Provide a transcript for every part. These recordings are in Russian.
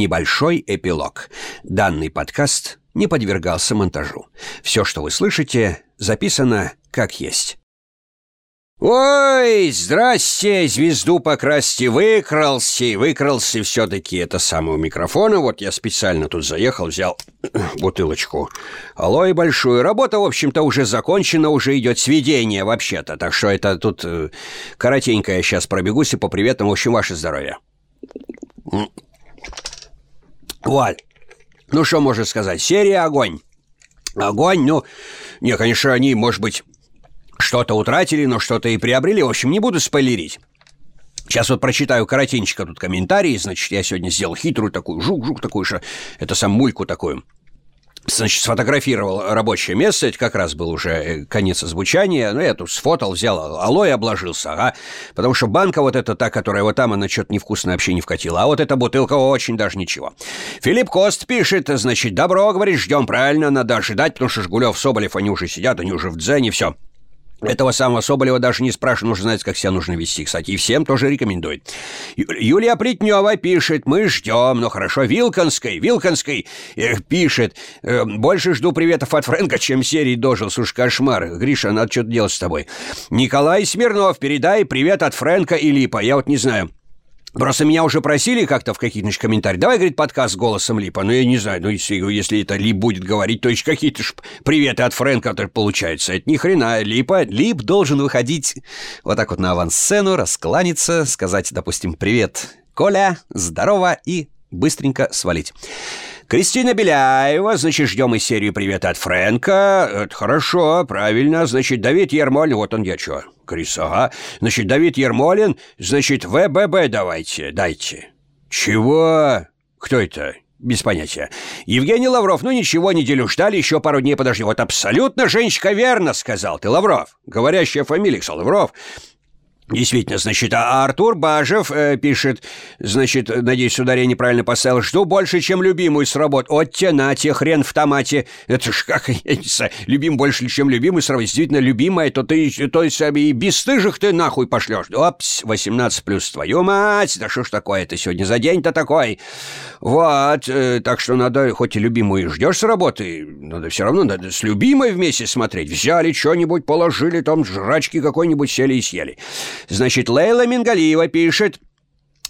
Небольшой эпилог. Данный подкаст не подвергался монтажу. Все, что вы слышите, записано как есть. «Ой, здрасте, звезду покрасьте, выкрался, выкрался все-таки это самого микрофона. Вот я специально тут заехал, взял бутылочку алоэ большую. Работа, в общем-то, уже закончена, уже идет сведение вообще-то. Так что это тут э, коротенько я сейчас пробегусь и по приветам. В общем, ваше здоровье». Вот. Ну, что можно сказать? Серия «Огонь». Огонь, ну... Не, конечно, они, может быть, что-то утратили, но что-то и приобрели. В общем, не буду спойлерить. Сейчас вот прочитаю коротенько тут комментарии. Значит, я сегодня сделал хитрую такую, жук-жук такую же, это сам мульку такую. Значит, сфотографировал рабочее место, это как раз был уже э, конец озвучания, ну, я тут сфотал, взял алоэ, обложился, ага, потому что банка вот эта та, которая вот там, она что-то невкусно вообще не вкатила, а вот эта бутылка очень даже ничего. Филипп Кост пишет, значит, добро, говорит, ждем, правильно, надо ожидать, потому что Жгулев, Соболев, они уже сидят, они уже в дзене, все. Этого самого Соболева даже не спрашиваю, нужно знать, как себя нужно вести, кстати, и всем тоже рекомендует. Юлия Плетнева пишет, мы ждем, ну хорошо, Вилконской, Вилконской э, пишет, э, больше жду приветов от Фрэнка, чем серии дожил, слушай, кошмар, Гриша, надо что-то делать с тобой. Николай Смирнов, передай привет от Фрэнка и Липа, я вот не знаю, Просто меня уже просили как-то в каких-нибудь комментариях. Давай, говорит, подкаст голосом Липа. Ну, я не знаю, ну, если, если это Лип будет говорить, то есть какие-то ж приветы от Фрэнка которые получаются. Это ни хрена. Липа... Лип должен выходить вот так вот на авансцену, раскланяться, сказать, допустим, «Привет, Коля, здорово» и быстренько свалить. Кристина Беляева, значит, ждем и серию привета от Фрэнка. Это хорошо, правильно. Значит, Давид Ермолин, вот он я чё. Крис, ага. Значит, Давид Ермолин, значит, ВББ давайте, дайте. Чего? Кто это? Без понятия. Евгений Лавров, ну ничего, неделю ждали, еще пару дней подожди. Вот абсолютно женщика верно сказал ты, Лавров. Говорящая фамилия, Лавров. Действительно, значит, а Артур Бажев э, пишет, значит, надеюсь, ударение правильно поставил, жду больше, чем любимую с работ. От тянате, хрен в томате. Это ж как, я не знаю, любим больше, чем любимый с работы. Действительно, любимая, то ты, то есть, и бесстыжих ты нахуй пошлешь. Опс, 18 плюс, твою мать, да что ж такое это сегодня за день-то такой? Вот, э, так что надо, хоть и любимую ждешь с работы, надо все равно, надо с любимой вместе смотреть. Взяли что-нибудь, положили, там жрачки какой-нибудь сели и съели. Значит, Лейла Мингалиева пишет...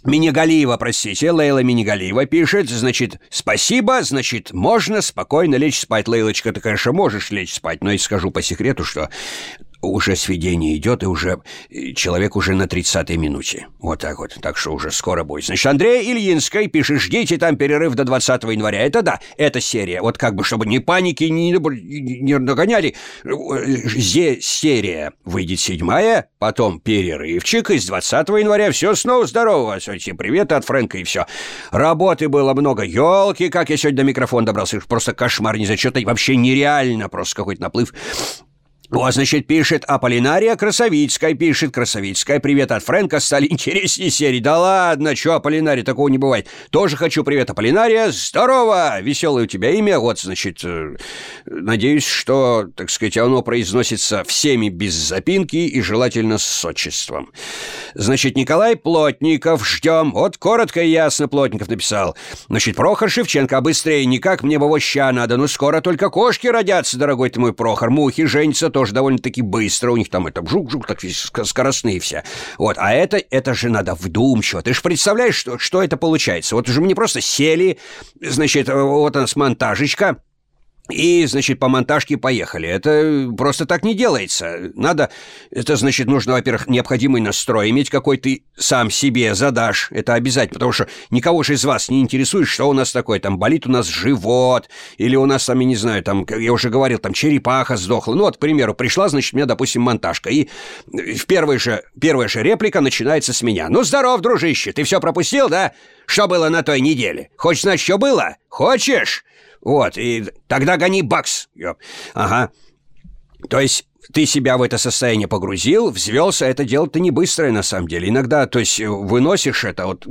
Минигалиева, простите, Лейла Минигалиева пишет, значит, спасибо, значит, можно спокойно лечь спать. Лейлочка, ты, конечно, можешь лечь спать, но я скажу по секрету, что уже сведение идет, и уже э, человек уже на 30-й минуте. Вот так вот. Так что уже скоро будет. Значит, Андрей Ильинской пишет, ждите там перерыв до 20 января. Это да, это серия. Вот как бы, чтобы ни паники, ни не догоняли. Здесь серия выйдет седьмая, потом перерывчик, и с 20 января все снова здорово. Все, привет от Фрэнка и все. Работы было много. Елки, как я сегодня до микрофона добрался. Просто кошмар, ни за что-то. Вообще нереально просто какой-то наплыв. Вот, значит, пишет Аполлинария Красовицкая, пишет Красовицкая. Привет от Фрэнка, стали интереснее серии. Да ладно, что, Аполлинария, такого не бывает. Тоже хочу привет, Аполлинария. Здорово! Веселое у тебя имя. Вот, значит, э, надеюсь, что, так сказать, оно произносится всеми без запинки и желательно с отчеством. Значит, Николай Плотников, ждем. Вот коротко и ясно Плотников написал. Значит, Прохор Шевченко, а быстрее никак, мне бы воща надо. Ну, скоро только кошки родятся, дорогой ты мой Прохор. Мухи женятся тоже довольно-таки быстро, у них там это жук-жук, так скоростные все. Вот, а это, это же надо вдумчиво. Ты же представляешь, что, что это получается? Вот уже мне просто сели, значит, вот она с монтажечка, и, значит, по монтажке поехали. Это просто так не делается. Надо... Это, значит, нужно, во-первых, необходимый настрой иметь, какой ты сам себе задашь. Это обязательно, потому что никого же из вас не интересует, что у нас такое. Там болит у нас живот, или у нас, там, я не знаю, там, я уже говорил, там, черепаха сдохла. Ну, вот, к примеру, пришла, значит, у меня, допустим, монтажка. И в первой же, первая же реплика начинается с меня. «Ну, здоров, дружище, ты все пропустил, да? Что было на той неделе? Хочешь знать, что было? Хочешь?» Вот, и тогда гони бакс. Ага. То есть ты себя в это состояние погрузил, взвелся, это дело-то не быстрое на самом деле. Иногда, то есть, выносишь это, вот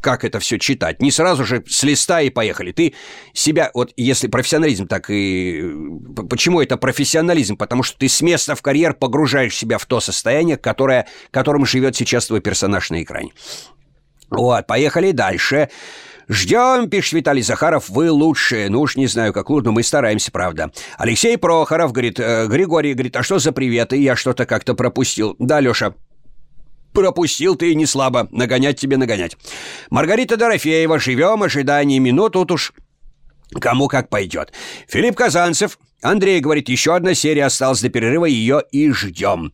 как это все читать, не сразу же с листа и поехали. Ты себя, вот если профессионализм, так и... Почему это профессионализм? Потому что ты с места в карьер погружаешь себя в то состояние, которое, которым живет сейчас твой персонаж на экране. Вот, поехали дальше. Ждем, пишет Виталий Захаров, вы лучшие. Ну уж не знаю, как лучше, но мы стараемся, правда. Алексей Прохоров говорит, э, Григорий говорит, а что за приветы? Я что-то как-то пропустил. Да, Леша, пропустил ты не слабо. Нагонять тебе нагонять. Маргарита Дорофеева, живем, ожидание минут, тут уж кому как пойдет. Филипп Казанцев, Андрей говорит, еще одна серия осталась до перерыва, ее и ждем.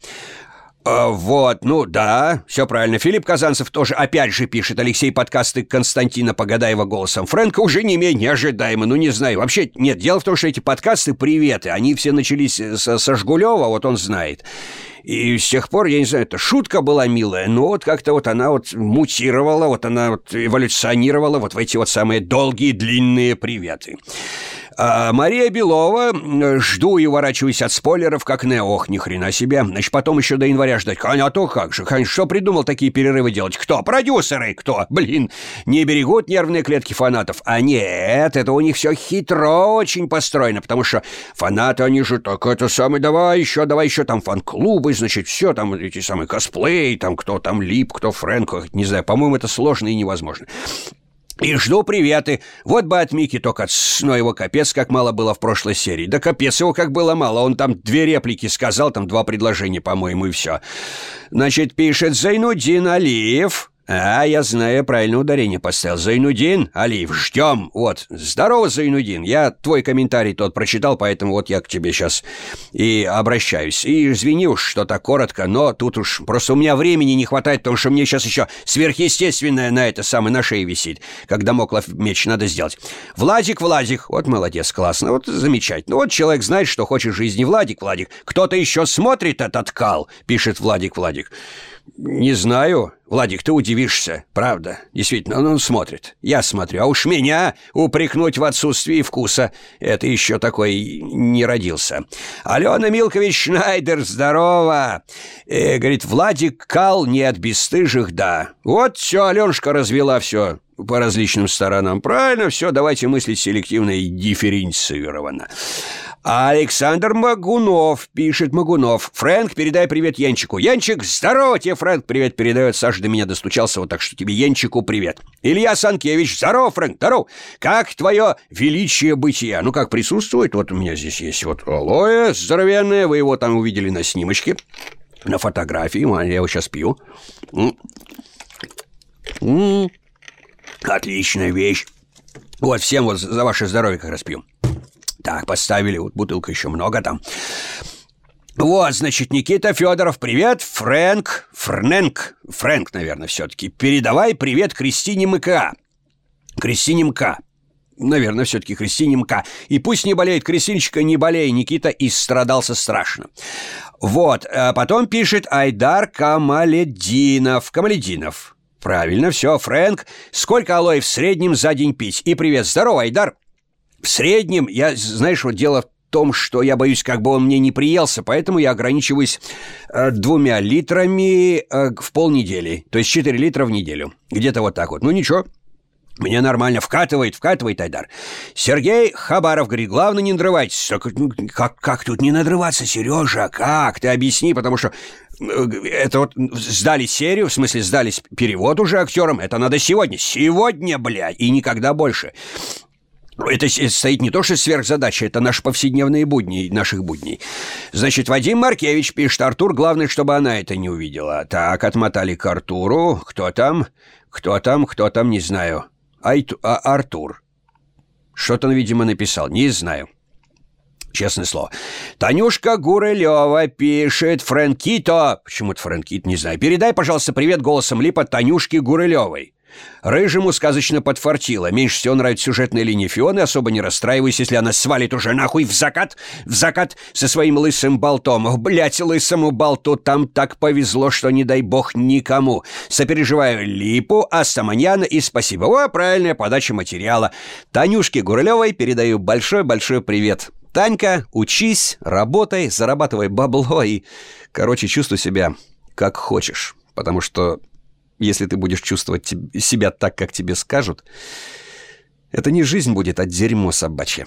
А, вот, ну да, все правильно. Филипп Казанцев тоже опять же пишет. Алексей подкасты Константина Погадаева голосом. Фрэнка уже не менее неожидаемо, ну не знаю. Вообще, нет, дело в том, что эти подкасты приветы, они все начались со, со Жгулева, вот он знает. И с тех пор, я не знаю, это шутка была милая, но вот как-то вот она вот мутировала, вот она вот эволюционировала вот в эти вот самые долгие длинные приветы. А Мария Белова, жду и уворачиваюсь от спойлеров, как не, ох, ни хрена себе. Значит, потом еще до января ждать. А то как же, Хань, что придумал такие перерывы делать? Кто? Продюсеры? Кто? Блин, не берегут нервные клетки фанатов. А нет, это у них все хитро очень построено, потому что фанаты, они же так это самое, давай еще, давай еще там фан-клубы, значит, все там эти самые косплей, там кто там Лип, кто Фрэнко, не знаю, по-моему, это сложно и невозможно. И жду приветы. Вот бы от Мики только но его капец, как мало было в прошлой серии. Да капец его как было мало. Он там две реплики сказал, там два предложения, по-моему, и все. Значит, пишет Зайнудин Алиев. «А, я знаю, правильное ударение поставил. Зайнудин, Алиев, ждем. Вот, здорово, Зайнудин. Я твой комментарий тот прочитал, поэтому вот я к тебе сейчас и обращаюсь. И извини уж, что так коротко, но тут уж просто у меня времени не хватает, потому что мне сейчас еще сверхъестественное на это самое на шее висит. Когда моклов меч надо сделать. Владик, Владик, вот молодец, классно, вот замечательно. Вот человек знает, что хочет жизни. Владик, Владик, кто-то еще смотрит этот кал, пишет Владик, Владик. «Не знаю. Владик, ты удивишься. Правда. Действительно, он смотрит. Я смотрю. А уж меня упрекнуть в отсутствии вкуса. Это еще такой не родился. Алена Милкович Шнайдер, здорово!» э, Говорит, Владик кал не от бесстыжих, да. Вот все, Аленушка развела все по различным сторонам. Правильно, все, давайте мыслить селективно и дифференцированно. Александр Магунов, пишет Магунов. Фрэнк, передай привет Янчику. Янчик, здорово тебе, Фрэнк, привет передает. Саша до меня достучался, вот так что тебе Янчику привет. Илья Санкевич, здорово, Фрэнк, здорово. Как твое величие бытия? Ну, как присутствует? Вот у меня здесь есть вот алоэ здоровенное, вы его там увидели на снимочке, на фотографии, я его сейчас пью. М -м -м. Отличная вещь. Вот, всем вот за ваше здоровье как раз пью. Так, поставили, вот бутылка еще много там. Вот, значит, Никита Федоров, привет, Фрэнк, Фрненк, Фрэнк, наверное, все-таки. Передавай привет Кристине МК. Кристине МК. Наверное, все-таки Кристине МК. И пусть не болеет Кристиночка, не болей, Никита, и страдался страшно. Вот, а потом пишет Айдар Камалединов. Камалединов. Правильно, все, Фрэнк. Сколько алоэ в среднем за день пить? И привет, здорово, Айдар. В среднем, я, знаешь, вот дело в том, что я боюсь, как бы он мне не приелся, поэтому я ограничиваюсь э, двумя литрами э, в полнедели, то есть 4 литра в неделю. Где-то вот так вот. Ну ничего, мне нормально вкатывает, вкатывает Айдар. Сергей Хабаров говорит, главное не надрывайтесь. Так, ну, как, как тут не надрываться, Сережа? Как? Ты объясни, потому что э, это вот сдали серию, в смысле сдались перевод уже актерам. Это надо сегодня. Сегодня, бля, и никогда больше. Это стоит не то, что сверхзадача, это наши повседневные будни, наших будней. Значит, Вадим Маркевич пишет, Артур, главное, чтобы она это не увидела. Так, отмотали к Артуру. Кто там? Кто там? Кто там? Не знаю. Айту... А, Артур. Что-то он, видимо, написал. Не знаю. Честное слово. Танюшка Гурылева пишет Фрэнкито. Почему-то Фрэнкит, не знаю. Передай, пожалуйста, привет голосом Липа Танюшке Гурылевой. Рыжему сказочно подфартило. Меньше всего нравится сюжетная линия Фионы, особо не расстраиваюсь, если она свалит уже нахуй в закат, в закат со своим лысым болтом. Блять, лысому болту там так повезло, что не дай бог никому. Сопереживаю Липу, Астаманьяна и спасибо. О, правильная подача материала. Танюшке Гурылевой передаю большой-большой привет. Танька, учись, работай, зарабатывай бабло и... Короче, чувствуй себя как хочешь, потому что если ты будешь чувствовать себя так, как тебе скажут, это не жизнь будет, а дерьмо собачье.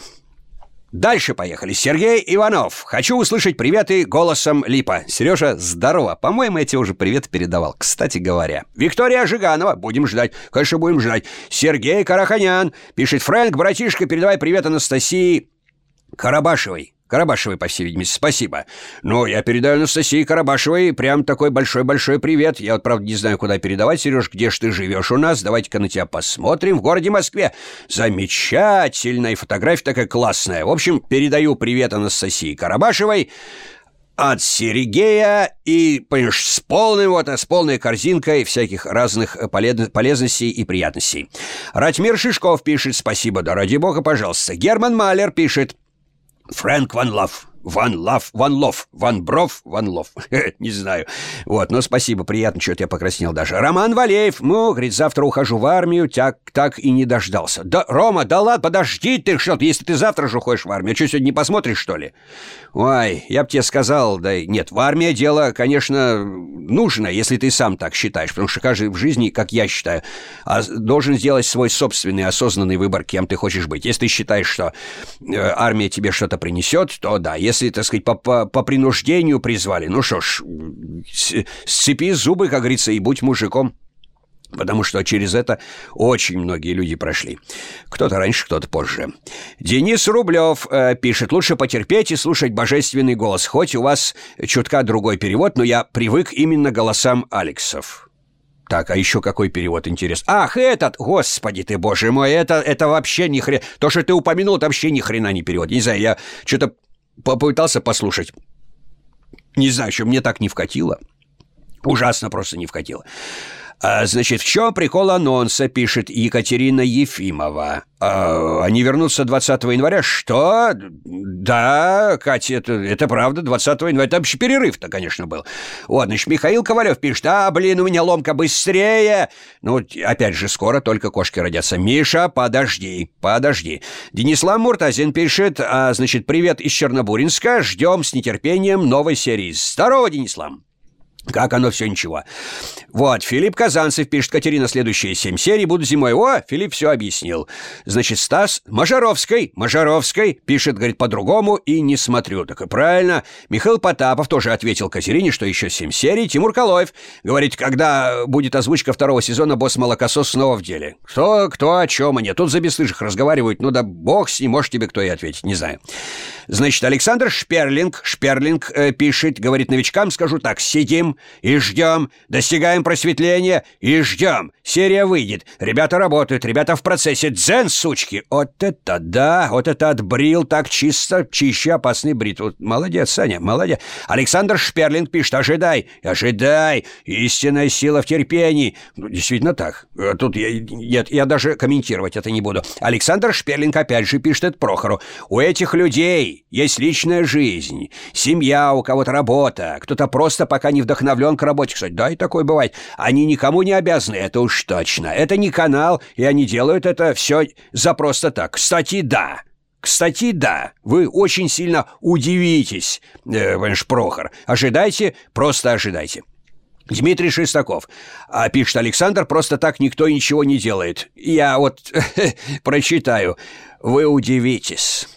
Дальше поехали. Сергей Иванов. Хочу услышать приветы голосом Липа. Сережа, здорово. По-моему, я тебе уже привет передавал. Кстати говоря. Виктория Жиганова. Будем ждать. Конечно, будем ждать. Сергей Караханян. Пишет Фрэнк, братишка, передавай привет Анастасии Карабашевой. Карабашевой, по всей видимости, спасибо. Ну, я передаю Анастасии Карабашевой прям такой большой-большой привет. Я вот, правда, не знаю, куда передавать, Сереж, где ж ты живешь у нас? Давайте-ка на тебя посмотрим в городе Москве. Замечательная фотография такая классная. В общем, передаю привет Анастасии Карабашевой от Сергея и, понимаешь, с полной вот, с полной корзинкой всяких разных полезностей и приятностей. Ратмир Шишков пишет «Спасибо, да ради бога, пожалуйста». Герман Малер пишет Фрэнк Ван Лав. Ван Лав, Ван Лов, Ван Бров, Ван Лов. Не знаю. Вот, но спасибо, приятно, что-то я покраснел даже. Роман Валеев, ну, говорит, завтра ухожу в армию, так, так и не дождался. Да, Рома, да ладно, подожди ты, что если ты завтра же уходишь в армию, что, сегодня не посмотришь, что ли? Ой, я бы тебе сказал, да нет, в армии дело, конечно, нужно, если ты сам так считаешь, потому что каждый в жизни, как я считаю, а, должен сделать свой собственный осознанный выбор, кем ты хочешь быть. Если ты считаешь, что э, армия тебе что-то принесет, то да, если если, так сказать, по, по, по принуждению призвали, ну что ж, сцепи зубы, как говорится, и будь мужиком. Потому что через это очень многие люди прошли. Кто-то раньше, кто-то позже. Денис Рублев э, пишет, лучше потерпеть и слушать божественный голос. Хоть у вас чутка другой перевод, но я привык именно голосам Алексов. Так, а еще какой перевод интерес? Ах, этот! Господи ты, боже мой, это, это вообще ни хрена... То, что ты упомянул, это вообще ни хрена не перевод. Не знаю, я что-то попытался послушать. Не знаю, что мне так не вкатило. Ужасно просто не вкатило. А, значит, в чем прикол анонса, пишет Екатерина Ефимова. А, они вернутся 20 января. Что? Да, Катя, это, это правда, 20 января. Там еще перерыв-то, конечно, был. Вот, значит, Михаил Ковалев пишет. А, блин, у меня ломка быстрее. Ну, опять же, скоро только кошки родятся. Миша, подожди, подожди. Денислав Муртазин пишет. А, значит, привет из Чернобуринска. Ждем с нетерпением новой серии. Здорово, Денислав. Как оно все ничего. Вот, Филипп Казанцев пишет, Катерина, следующие семь серий будут зимой. О, Филипп все объяснил. Значит, Стас Мажаровской, Мажаровской пишет, говорит, по-другому и не смотрю. Так и правильно. Михаил Потапов тоже ответил Катерине, что еще семь серий. Тимур Калоев говорит, когда будет озвучка второго сезона «Босс Молокосос» снова в деле. Кто, кто о чем они? Тут за бесстыжих разговаривают. Ну да бог с ним, может тебе кто и ответить, не знаю. Значит, Александр Шперлинг, Шперлинг э, пишет, говорит, новичкам скажу так, сидим и ждем, достигаем просветления и ждем. Серия выйдет, ребята работают, ребята в процессе, дзен, сучки. Вот это да, вот это отбрил так чисто, чище опасный брит. Вот, молодец, Саня, молодец. Александр Шперлинг пишет, ожидай, ожидай, истинная сила в терпении. Ну, действительно так. Э, тут я, нет, я даже комментировать это не буду. Александр Шперлинг опять же пишет это Прохору. У этих людей есть личная жизнь, семья, у кого-то работа, кто-то просто пока не вдохновлен к работе. Кстати, да, и такое бывает. Они никому не обязаны, это уж точно. Это не канал, и они делают это все за просто так. Кстати, да. Кстати, да, вы очень сильно удивитесь, э, понимаешь, Прохор. Ожидайте, просто ожидайте. Дмитрий Шестаков. А пишет Александр, просто так никто ничего не делает. Я вот прочитаю. Вы удивитесь.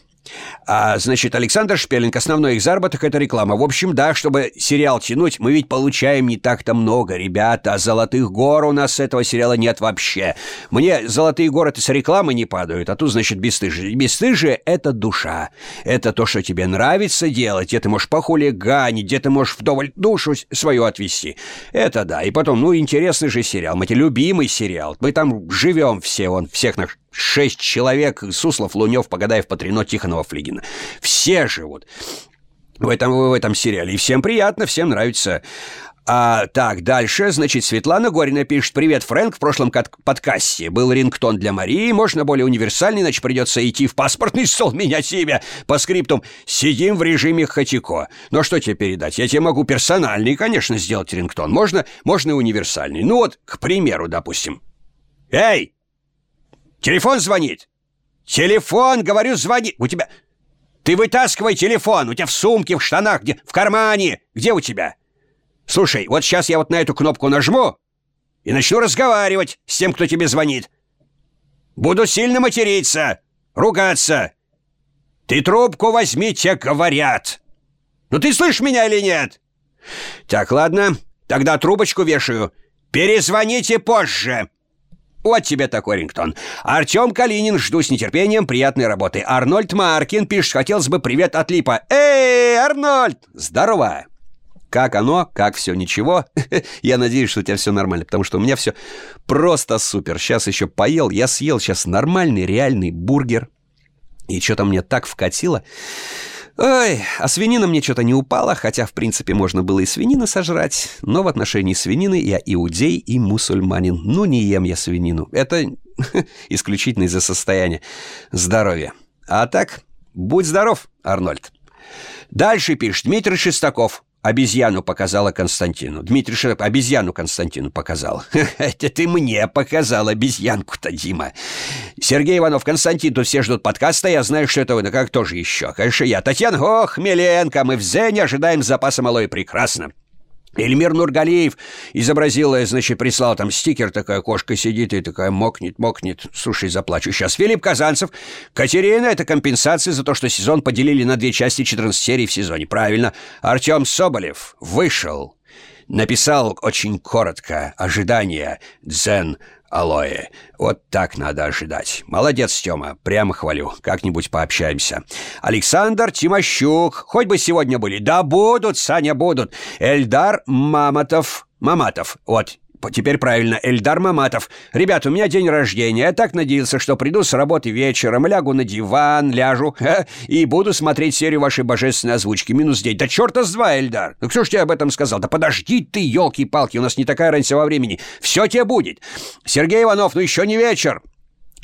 А, значит, Александр Шпелинг, основной их заработок – это реклама. В общем, да, чтобы сериал тянуть, мы ведь получаем не так-то много, ребята. Золотых гор у нас с этого сериала нет вообще. Мне золотые горы с рекламы не падают, а тут, значит, бесстыжие. Бесстыжие – это душа. Это то, что тебе нравится делать, где ты можешь похулиганить, где ты можешь вдоволь душу свою отвести. Это да. И потом, ну, интересный же сериал. Мы любимый сериал. Мы там живем все, он всех наших шесть человек, Суслов, Лунев, Погадаев, Патрино, Тихонова, Флигина. Все живут в этом, в этом сериале. И всем приятно, всем нравится. А, так, дальше, значит, Светлана Горина пишет «Привет, Фрэнк, в прошлом подкасте был рингтон для Марии, можно более универсальный, иначе придется идти в паспортный стол менять имя. По скриптум сидим в режиме Хатико. Но что тебе передать? Я тебе могу персональный, конечно, сделать рингтон. Можно, можно и универсальный. Ну вот, к примеру, допустим. Эй, Телефон звонит. Телефон, говорю, звонит. У тебя... Ты вытаскивай телефон. У тебя в сумке, в штанах, где... В кармане. Где у тебя? Слушай, вот сейчас я вот на эту кнопку нажму и начну разговаривать с тем, кто тебе звонит. Буду сильно материться, ругаться. Ты трубку возьмите, говорят. Ну ты слышишь меня или нет? Так, ладно, тогда трубочку вешаю. Перезвоните позже. Вот тебе такой рингтон. Артем Калинин, жду с нетерпением приятной работы. Арнольд Маркин пишет, хотелось бы привет от Липа. Эй, Арнольд! Здорово! Как оно, как все, ничего. я надеюсь, что у тебя все нормально, потому что у меня все просто супер. Сейчас еще поел, я съел сейчас нормальный, реальный бургер. И что-то мне так вкатило. Ой, а свинина мне что-то не упала, хотя, в принципе, можно было и свинины сожрать. Но в отношении свинины я иудей и мусульманин. Ну, не ем я свинину. Это исключительно из-за состояния здоровья. А так, будь здоров, Арнольд. Дальше пишет Дмитрий Шестаков. Обезьяну показала Константину. Дмитрий Шерп обезьяну Константину показал. Это ты мне показал обезьянку-то, Дима. Сергей Иванов, Константин, тут все ждут подкаста, я знаю, что это вы, да как тоже еще. Конечно, я. Татьяна, ох, Миленко, мы в Зене ожидаем запаса малой прекрасно. Эльмир Нургалиев изобразил, значит, прислал там стикер, такая кошка сидит и такая мокнет, мокнет. Слушай, заплачу сейчас. Филипп Казанцев. Катерина, это компенсация за то, что сезон поделили на две части 14 серий в сезоне. Правильно. Артем Соболев вышел. Написал очень коротко «Ожидание. Дзен алоэ. Вот так надо ожидать. Молодец, Тёма, прямо хвалю. Как-нибудь пообщаемся. Александр Тимощук. Хоть бы сегодня были. Да будут, Саня, будут. Эльдар Маматов. Маматов. Вот, Теперь правильно, Эльдар Маматов. Ребят, у меня день рождения. Я так надеялся, что приду с работы вечером, лягу на диван, ляжу ха, и буду смотреть серию вашей божественной озвучки. Минус день. Да черта с два, Эльдар. Ну кто ж тебе об этом сказал? Да подожди ты, елки-палки, у нас не такая разница во времени. Все тебе будет. Сергей Иванов, ну еще не вечер.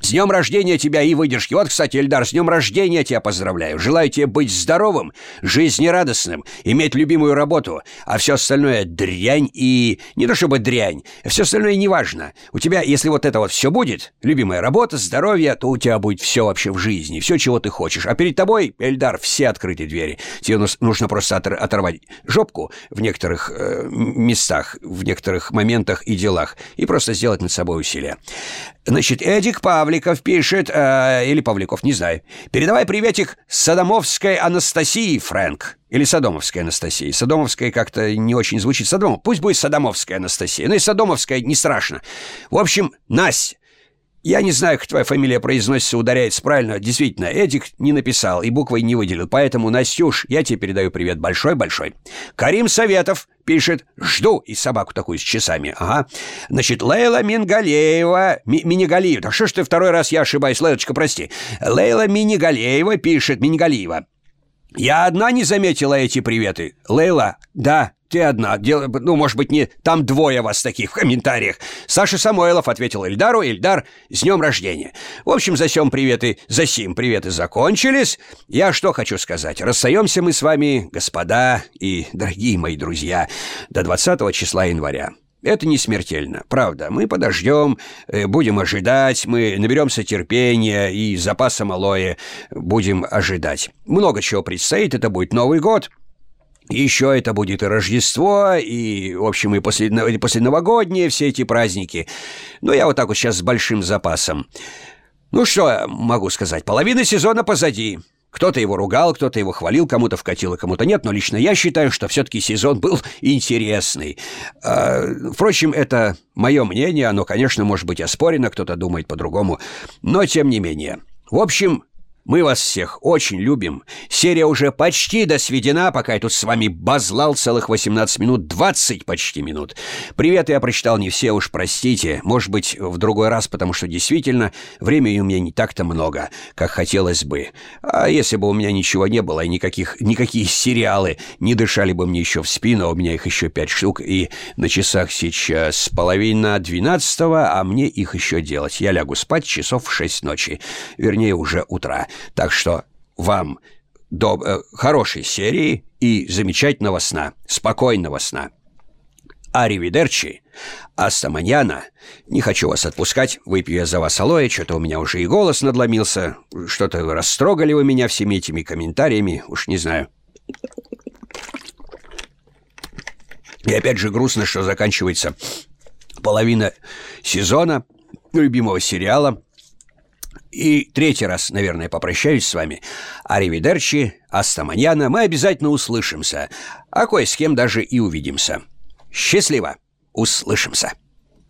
С днем рождения тебя и выдержки. Вот, кстати, Эльдар, с днем рождения тебя поздравляю. Желаю тебе быть здоровым, жизнерадостным, иметь любимую работу, а все остальное дрянь и... Не то чтобы дрянь, все остальное неважно. У тебя, если вот это вот все будет, любимая работа, здоровье, то у тебя будет все вообще в жизни, все, чего ты хочешь. А перед тобой, Эльдар, все открытые двери. Тебе нужно просто оторвать жопку в некоторых э, местах, в некоторых моментах и делах и просто сделать над собой усилия. Значит, Эдик Павликов пишет, э, или Павликов, не знаю. Передавай приветик Садомовской Анастасии, Фрэнк. Или Садомовской Анастасии. Садомовская как-то не очень звучит. Садомов. Пусть будет Садомовская Анастасия. Ну и Садомовская не страшно. В общем, Настя, я не знаю, как твоя фамилия произносится, ударяется правильно. Действительно, Эдик не написал и буквой не выделил. Поэтому, Настюш, я тебе передаю привет большой-большой. Карим Советов пишет «Жду» и собаку такую с часами. Ага. Значит, Лейла Мингалеева... Ми Минигалиева. Да что ж ты второй раз я ошибаюсь, Лейлочка, прости. Лейла Минигалеева пишет... Минигалиева. Я одна не заметила эти приветы. Лейла, да, ты одна. Дел... Ну, может быть, не там двое вас таких в комментариях. Саша Самойлов ответил Эльдару. Эльдар, с днем рождения. В общем, за сем приветы, за сим приветы закончились. Я что хочу сказать. Расстаемся мы с вами, господа и дорогие мои друзья, до 20 числа января. Это не смертельно, правда. Мы подождем, э, будем ожидать, мы наберемся терпения и запаса малое будем ожидать. Много чего предстоит, это будет Новый год. Еще это будет и Рождество, и, в общем, и после, и после новогодние все эти праздники. Но я вот так вот сейчас с большим запасом. Ну что могу сказать, половина сезона позади. Кто-то его ругал, кто-то его хвалил, кому-то вкатил, а кому-то нет, но лично я считаю, что все-таки сезон был интересный. А, впрочем, это мое мнение, оно, конечно, может быть оспорено, кто-то думает по-другому, но тем не менее. В общем, мы вас всех очень любим. Серия уже почти досведена, пока я тут с вами базлал целых 18 минут, 20 почти минут. Привет я прочитал не все, уж простите. Может быть, в другой раз, потому что действительно времени у меня не так-то много, как хотелось бы. А если бы у меня ничего не было и никаких, никакие сериалы не дышали бы мне еще в спину, у меня их еще пять штук, и на часах сейчас половина двенадцатого, а мне их еще делать. Я лягу спать часов в шесть ночи, вернее, уже утра. Так что вам до, э, хорошей серии и замечательного сна, спокойного сна. Аривидерчи, Астаманьяна. Не хочу вас отпускать, выпью я за вас алоэ, что-то у меня уже и голос надломился, что-то растрогали вы меня всеми этими комментариями, уж не знаю. И опять же грустно, что заканчивается половина сезона любимого сериала – и третий раз, наверное, попрощаюсь с вами. Аривидерчи, Астаманьяна, мы обязательно услышимся, а кое с кем даже и увидимся. Счастливо! Услышимся!